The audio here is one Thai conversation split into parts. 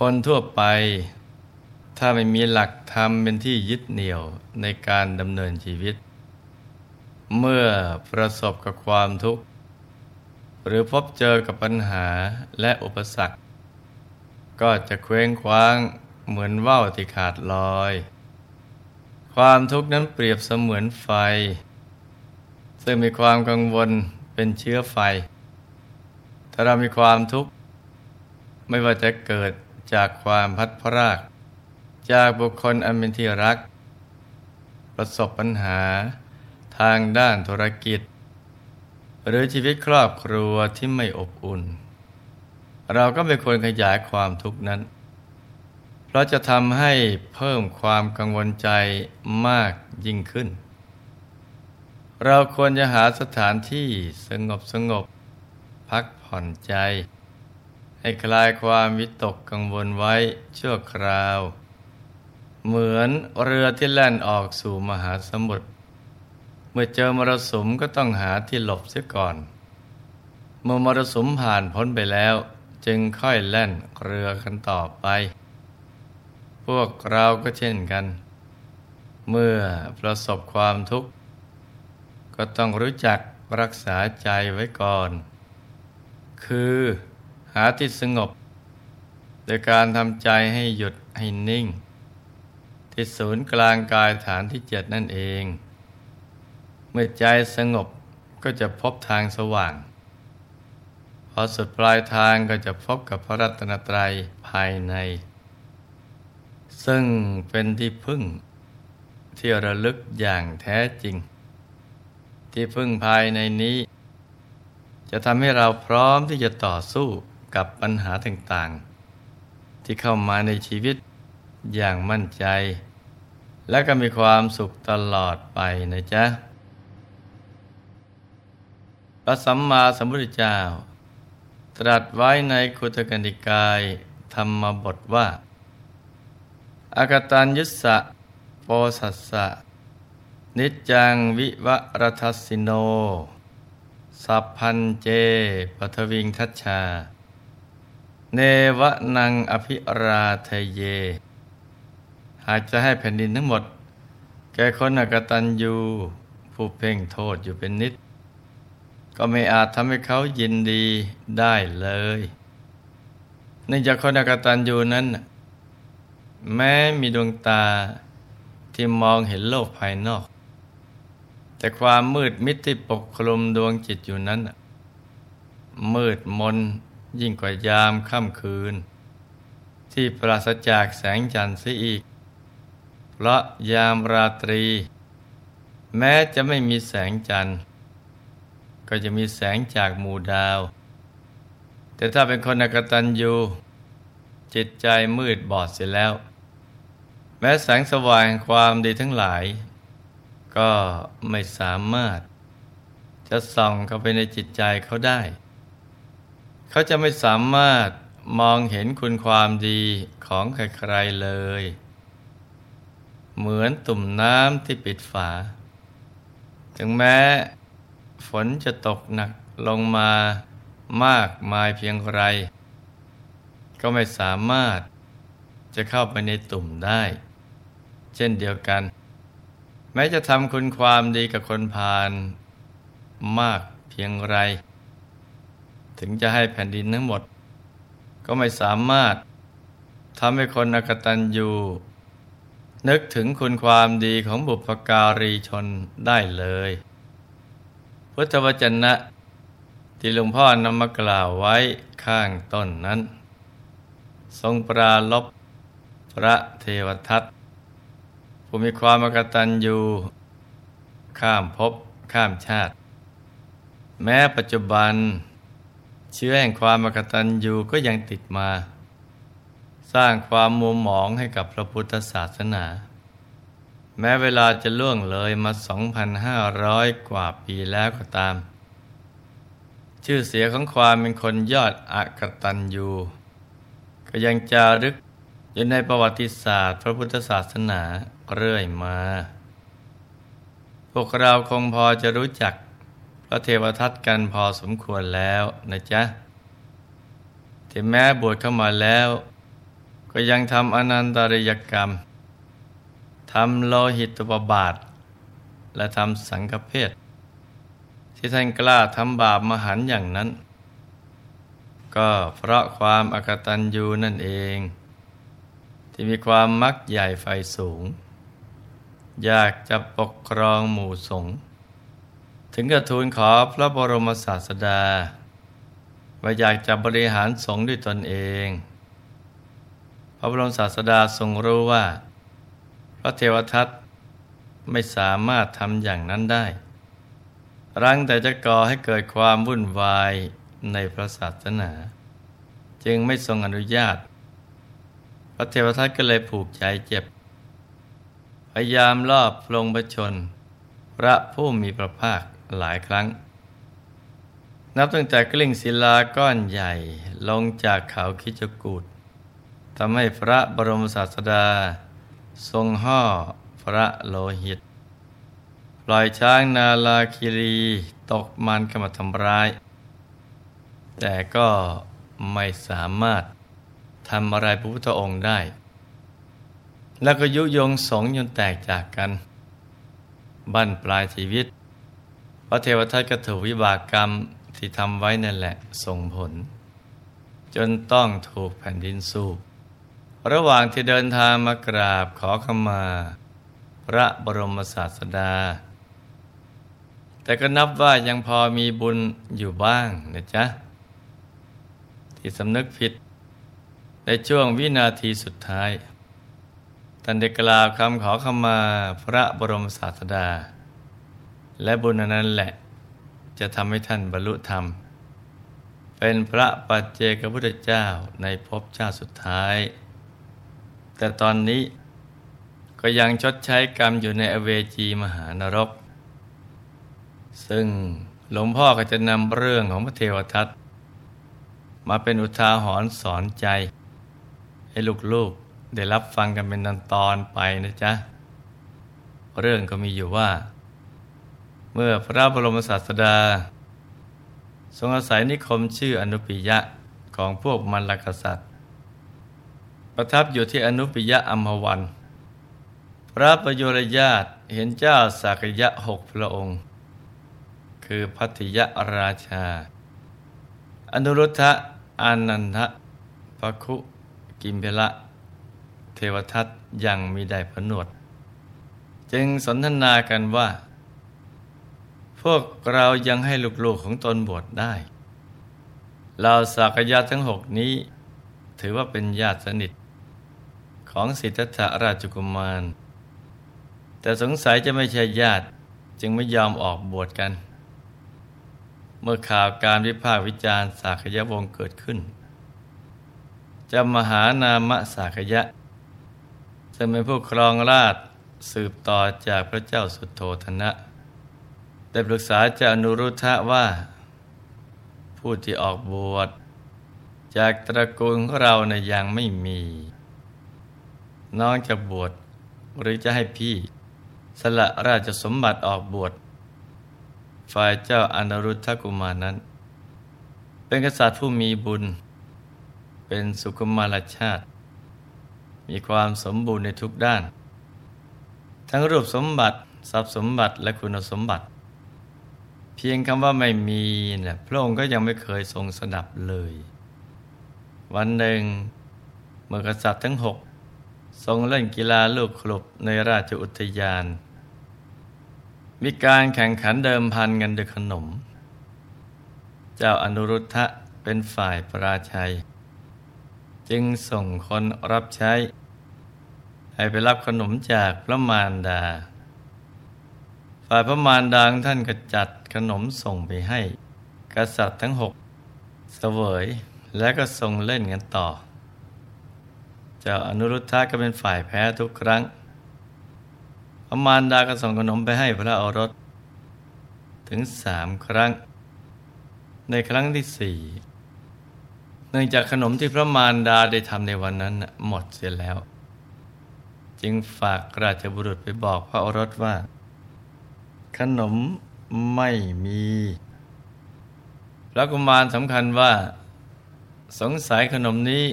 คนทั่วไป ถ้าไม่มีหลักธรรมเป็นที่ยึดเหนี่ยวในการดำเนินชีวิต เมื่อประสบกับความทุกข์ หรือพบเจอกับปัญหาและอุปสรรค ก็จะเคว้งคว้างเหมือนว่าวที่ขาดลอย ความทุกข์นั้นเปรียบเสมือนไฟ ซึ่งมีความกังวลเป็นเชื้อไฟ ถ้าเรามีความทุกข์ ไม่ว่าจะเกิด จากความพัดพราก จากบุคคลอันเป็นที่รัก ประสบปัญหาทางด้านธุรกิจ หรือชีวิตครอบครัวที่ไม่อบอุ่น เราก็ไม่ควรขยายความทุกข์นั้น เพราะจะทำให้เพิ่มความกังวลใจมากยิ่งขึ้น เราควรจะหาสถานที่สงบสงบ พักผ่อนใจ ให้คลายความวิตกกังวลไว้ชั่วคราว เหมือนเรือที่แล่นออกสู่มหาสมุทรเมื่อเจอมรสุมก็ต้องหาที่หลบเสียก่อน เมื่อมรสุมผ่านพ้นไปแล้ว จึงค่อยแล่นเรือกันต่อไป พวกเราก็เช่นกัน เมื่อประสบความทุกข์ ก็ต้องรู้จักรักษาใจไว้ก่อน คือ หาที่สงบ โดยการทำใจให้หยุดให้นิ่ง ที่ศูนย์กลางกายฐานที่เจ็ดนั่นเอง เมื่อใจสงบก็จะพบทางสว่าง พอสุดปลายทางก็จะพบกับพระรัตนตรัยภายใน ซึ่งเป็นที่พึ่งที่ระลึกอย่างแท้จริง ที่พึ่งภายในนี้ จะทำให้เราพร้อมที่จะต่อสู้ กับปัญหาต่างๆ ที่เข้ามาในชีวิตอย่างมั่นใจ และก็มีความสุขตลอดไปนะจ๊ะพระสัมมาสัมพุทธเจ้า ตรัสไว้ในคุตกันติกายธรรมบทว่า อากตัญยุสะโปสัสสะ นิจจังวิวรทัสสิโน สัพพันเจปทวิงทัชชา เนวนังอภิราเทเย หากจะให้แผ่นดินทั้งหมด แก่คนอกตัญญูผู้เพ่งโทษอยู่เป็นนิด ก็ไม่อาจทำให้เขายินดีได้เลยเนื่องจากคนอกตัญญูนั้น แม้มีดวงตาที่มองเห็นโลกภายนอก แต่ความมืดมิดที่ปกคลุมดวงจิตอยู่นั้น มืดมน ยิ่งกว่ายามค่ำคืน ที่ปราศจากแสงจันทร์เสียอีก เพราะยามราตรี แม้จะไม่มีแสงจันทร์ ก็จะมีแสงจากหมู่ดาว แต่ถ้าเป็นคนอกตัญญูจิตใจมืดบอดเสียแล้ว แม้แสงสว่างความดีทั้งหลาย ก็ไม่สามารถจะส่องเข้าไปในจิตใจเขาได้ เขาจะไม่สามารถมองเห็นคุณความดีของใครๆเลย เหมือนตุ่มน้ำที่ปิดฝา ถึงแม้ฝนจะตกหนักลงมามากมายเพียงไร ก็ไม่สามารถจะเข้าไปในตุ่มได้ เช่นเดียวกัน แม้จะทำคุณความดีกับคนพาลมากเพียงไร ถึงจะให้แผ่นดินทั้งหมด ก็ไม่สามารถทำให้คนอกตันยูนึกถึงคุณความดีของบุพการีชนได้เลย พุทธวจนะ ที่หลวงพ่อนำมากล่าวไว้ข้างต้นนั้น ทรงปราลบพระเทวทัตผู้มีความมกตัญญูข้ามภพข้ามชาติ แม้ปัจจุบัน เชื้อแห่งความมกตัญญูก็ยังติดมา สร้างความมัวหมองให้กับพระพุทธศาสนา แม้เวลาจะล่วงเลยมา 2,500 กว่าปีแล้วก็ตาม ชื่อเสียของความเป็นคนยอดอกตันยูก็ยังจารึกอยู่ในประวัติศาสตร์ พระพุทธศาสนาเรื่อยมา พวกเราคงพอจะรู้จัก ระเทวทัตกันพอสมควรแล้วนะจ๊ะที่แม้บวชเข้ามาแล้ว ก็ยังทำอนันตริยกรรมทำโลหิตุปบาท และทำสังฆเพศที่ท่านกล้าทำบาปมหันอย่างนั้น ก็เพราะความอกตัญญูนั่นเอง ที่มีความมักใหญ่ไฟสูง อยากจะปกครองหมู่สงฆ์ ถึงกระทูลขอพระบรมศาสดา ว่าอยากจะบริหารสงฆ์ด้วยตนเอง พระบรมศาสดาทรงรู้ว่า พระเทวทัตไม่สามารถทำอย่างนั้นได้ รังแต่จะก่อให้เกิดความวุ่นวายในพระศาสนา จึงไม่ทรงอนุญาต พระเทวทัตก็เลยผูกใจเจ็บ พยายามลอบลงประชน พระผู้มีพระภาค หลายครั้ง นับตั้งแต่กลิ้งศิลาก้อนใหญ่ลงจากเขาคิจกูดทำให้พระบรมศาสดา ทรงห่อพระโลหิต ปล่อยช้างนาลาคิรีตกมันขมาทำร้าย แต่ก็ไม่สามารถทำอะไรพระพุทธองค์ได้ แล้วก็ยุยงสงจนแตกจากกัน บั้นปลายชีวิต พระเทวทัตก็ถูกวิบากกรรมที่ทำไว้นั่นแหละส่งผล จนต้องถูกแผ่นดินสูบระหว่างที่เดินทางมากราบขอขมา พระบรมศาสดา แต่ก็นับว่ายังพอมีบุญอยู่บ้างนะจ๊ะ ที่สำนึกผิด ในช่วงวินาทีสุดท้ายท่านได้กล่าวคำขอขมาพระบรมศาสดา และบุญนั้นแหละจะทำให้ท่านบรรลุธรรม เป็นพระปัจเจกพุทธเจ้าในภพชาติสุดท้าย แต่ตอนนี้ก็ยังชดใช้กรรมอยู่ในอเวจีมหานรก ซึ่งหลวงพ่อก็จะนำเรื่องของพระเทวทัตมาเป็นอุทาหรณ์สอนใจ ให้ลูกๆได้รับฟังกันเป็นตอนไปนะจ๊ะ เรื่องก็มีอยู่ว่า เมื่อพระบรมศาสดา ทรงอาศัยนิคมชื่ออนุปิยะของพวกมันลกษัตริย์ ประทับอยู่ที่อนุปิยะอัมพวัน พระประโยชน์ญาติเห็นเจ้าสักยะหกพระองค์ คือพัทยราชา อนุรุทธะอานันทะพระคุกิมเพละ เทวทัตยังมีได้ผนวด จึงสนทนากันว่า พวกเรายังให้ลูกๆของตนบวชได้เราสักยะทั้งหกนี้ ถือว่าเป็นญาติสนิท ของสิทธัตถราชกุมาร แต่สงสัยจะไม่ใช่ญาติจึงไม่ยอมออกบวชกัน เมื่อข่าวการวิพากษ์วิจารณ์สักยวงเกิดขึ้นจะมหานามะสักยะซึ่งเป็นผู้ครองราชสืบต่อจากพระเจ้าสุโธธนะ ได้ปรึกษาเจ้าอนุรุทธะว่า ผู้ที่ออกบวชจากตระกูลของเรานะยังไม่มี น้องจะบวชหรือจะให้พี่สละราชสมบัติออกบวชฝ่ายเจ้าอนุรุทธกุมารนั้น เป็นกษัตริย์ผู้มีบุญ เป็นสุขุมารชาติ มีความสมบูรณ์ในทุกด้าน ทั้งรูปสมบัติทรัพย์สมบัติและคุณสมบัติ เพียงคำว่าไม่มีเนี่ยพระองค์ก็ยังไม่เคยทรงสดับเลย วันหนึ่งเมื่อกษัตริย์ทั้งหกทรงเล่นกีฬาลูกคลุบในราชอุทยาน มีการแข่งขันเดิมพันกันด้วยขนม เจ้าอนุรุทธะเป็นฝ่ายปราชัย จึงส่งคนรับใช้ ให้ไปรับขนมจากพระมารดา ฝ่ายพระมารดาของท่านก็จัดขนมส่งไปให้ กษัตริย์ทั้งหกเสวยและก็ทรงเล่นกันต่อ เจ้าอนุรุทธะก็เป็นฝ่ายแพ้ทุกครั้ง พระมารดาก็ส่งขนมไปให้พระโอรส ถึงสามครั้ง ในครั้งที่สี่เนื่องจากขนมที่พระมารดาได้ทำในวันนั้นหมดเสียแล้ว จึงฝากราชบุรุษไปบอกพระโอรสว่า ขนมไม่มี พระกุมารสำคัญว่า สงสัยขนมนี้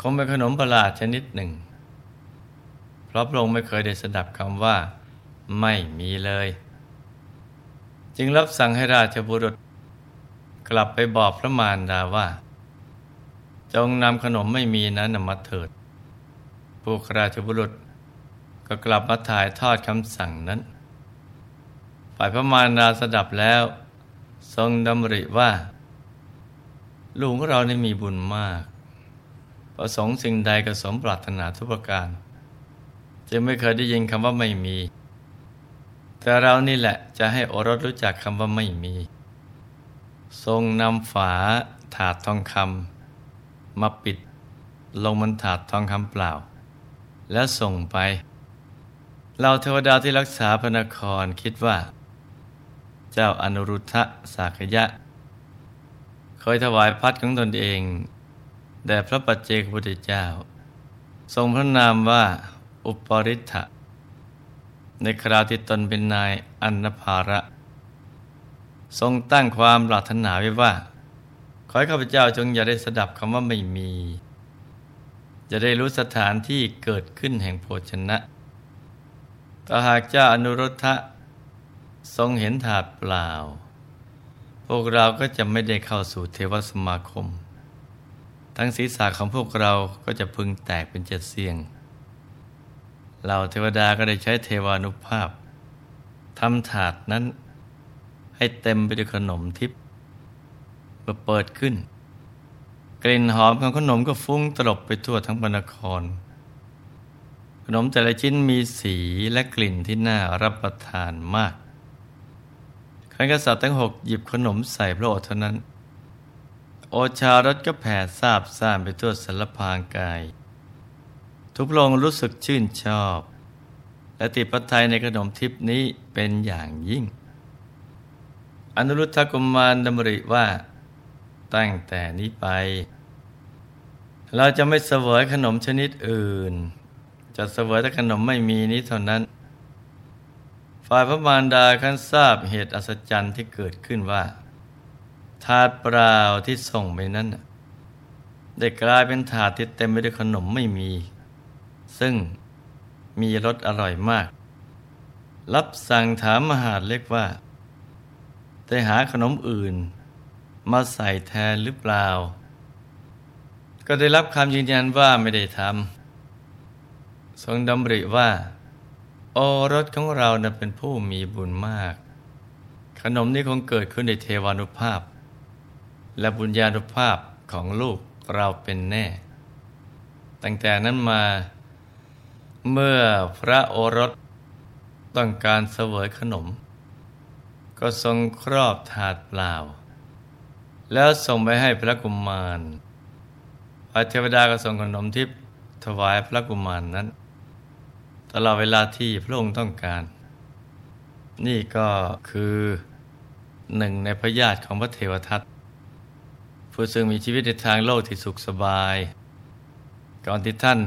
คงเป็นขนมประหลาดชนิดหนึ่ง เพราะพระองค์ไม่เคยได้สดับคำว่า ไม่มีเลย จึงรับสั่งให้ราชบุรุษ กลับไปบอกพระมารดาว่า จงนำขนมไม่มีนั้นมาเถิดพวกราชบุรุษก็กลับมาถ่ายทอดคำสั่งนั้น ฝ่ายพระมารดาสดับแล้ว ทรงดำริว่า ลุงของเราได้มีบุญมาก ประสงค์สิ่งใดก็สมปรารถนาทุกประการ จึงไม่เคยได้ยินคำว่าไม่มี แต่เรานี่แหละจะให้โอรสรู้จักคำว่าไม่มี ทรงนำฝาถาดทองคำมาปิดลงบนถาดทองคำเปล่า แล้วส่งไปเราเทวดาที่รักษาพระนครคิดว่า เจ้าอนุรุทธะสากยะ เคยถวายพัดของตนเอง แด่พระปัจเจกพุทธเจ้า ทรงพระนามว่าอุปริทะในคราวที่ตนเป็นนายอันนภาระ ทรงตั้งความปรารถนาไว้ว่า ขอให้ข้าพเจ้าจงอย่าได้สดับคำว่าไม่มี จะได้รู้สถานที่เกิดขึ้นแห่งโภชนะแต่หากเจ้าอนุรุทธะ ทรงเห็นถาดเปล่า พวกเราก็จะไม่ได้เข้าสู่เทวสมาคม ทั้งศีรษะของพวกเราก็จะพึงแตกเป็นเจ็ดเสียงเราเทวดาก็ได้ใช้เทวานุภาพทำถาดนั้นให้เต็มไปด้วยขนมทิพย์เมื่อเปิดขึ้น กลิ่นหอมของขนมก็ฟุ้งตลบไปทั่วทั้งบรรคร ขนมแต่ละชิ้นมีสีและกลิ่นที่น่ารับประทานมาก ขันกษัตริย์ทั้งหกหยิบขนมใส่พระโอษฐ์เท่านั้น โอชารสก็แผ่ซาบซ่านไปทั่วสารพางกาย ทุกพระองค์รู้สึกชื่นชอบ และติดพระทัยในขนมทิพนี้เป็นอย่างยิ่ง อนุรุทธกุมารดำริว่าตั้งแต่นี้ไป เราจะไม่เสวยขนมชนิดอื่น จะเสวยแต่ขนมไม่มีนี้เท่านั้น ฝ่ายพระมารดาคันทราบเหตุอัศจรรย์ที่เกิดขึ้นว่า ถาดเปล่าที่ส่งไปนั้นได้กลายเป็นถาดที่เต็มไปด้วยขนมไม่มี ซึ่งมีรสอร่อยมาก รับสั่งถามมหาดเล็กว่าได้หาขนมอื่น มาใส่แทนหรือเปล่า ก็ได้รับคำยืนยันว่าไม่ได้ทำทรงดำริว่า โอรสของเรานะเป็นผู้มีบุญมาก ขนมนี้คงเกิดขึ้นในเทวานุภาพ และบุญญาณุภาพของลูกเราเป็นแน่ ตั้งแต่นั้นมา เมื่อพระโอรสต้องการเสวยขนม ก็ทรงครอบถาดเปล่า แล้วส่งไปให้พระกุมารพระเทวดาก็ส่งขนมทิพย์ถวายพระกุมารนนั้น ตลอดเวลาที่พระองค์ต้องการ นี่ก็คือหนึ่งในพระญาติของพระเทวทัตผู้ซึ่งมีชีวิตในทางโลกที่สุขสบาย ก่อนที่ท่าน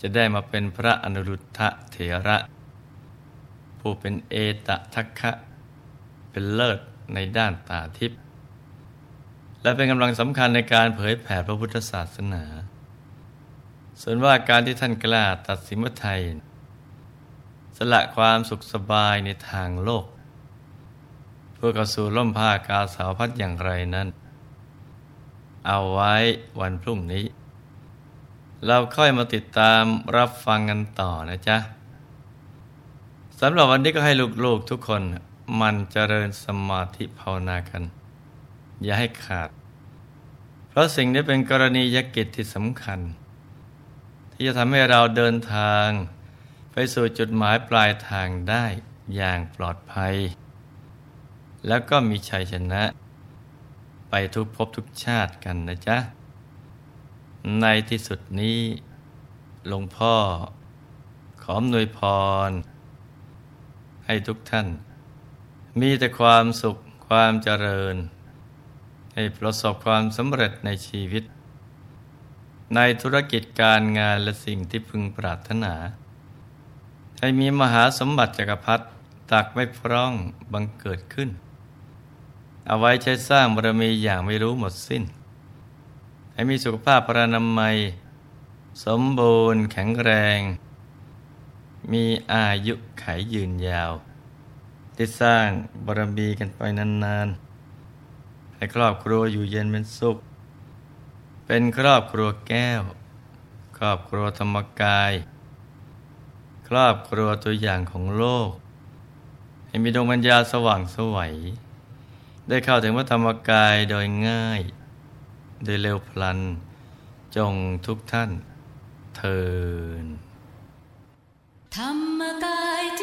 จะได้มาเป็นพระอนุรุทธะเถระ ผู้เป็นเอตทัคคะเป็นเลิศในด้านตาทิพย์และเป็นกำลังสำคัญในการเผยแผ่พระพุทธศาสนา ส่วนว่าการที่ท่านกล้าตัดสินไทย สละความสุขสบายในทางโลก เพื่อกระสู่ล่มผ้ากาสาวพัดอย่างไรนั้น เอาไว้วันพรุ่งนี้ เราค่อยมาติดตามรับฟังกันต่อนะจ๊ะสำหรับวันนี้ก็ให้ลูกๆทุกคนมันเจริญสมาธิภาวนากัน อย่าให้ขาด เพราะสิ่งนี้เป็นกรณียกิจที่สำคัญ ที่จะทำให้เราเดินทาง ไปสู่จุดหมายปลายทางได้อย่างปลอดภัย แล้วก็มีชัยชนะ ไปทุกภพทุกชาติกันนะจ๊ะ ในที่สุดนี้หลวงพ่อ ขอมนวยพร ให้ทุกท่าน มีแต่ความสุขความเจริญ ให้ประสบความสำเร็จในชีวิต ในธุรกิจการงานและสิ่งที่พึงปรารถนา ให้มีมหาสมบัติจักรพรรดิตักไม่พร่องบังเกิดขึ้น เอาไว้ใช้สร้างบารมีอย่างไม่รู้หมดสิ้น ให้มีสุขภาพพรานามัย สมบูรณ์แข็งแรง มีอายุขายยืนยาวได้สร้างบารมีกันไปนานๆ ให้ครอบครัวอยู่เย็นเป็นสุข เป็นครอบครัวแก้ว ครอบครัวธรรมกาย ครอบครัวตัวอย่างของโลก ให้มีดวงปัญญาสว่างสวัย ได้เข้าถึงพระธรรมกายโดยง่าย โดยเร็วพลัน จงทุกท่านเทินธรรมกายเจ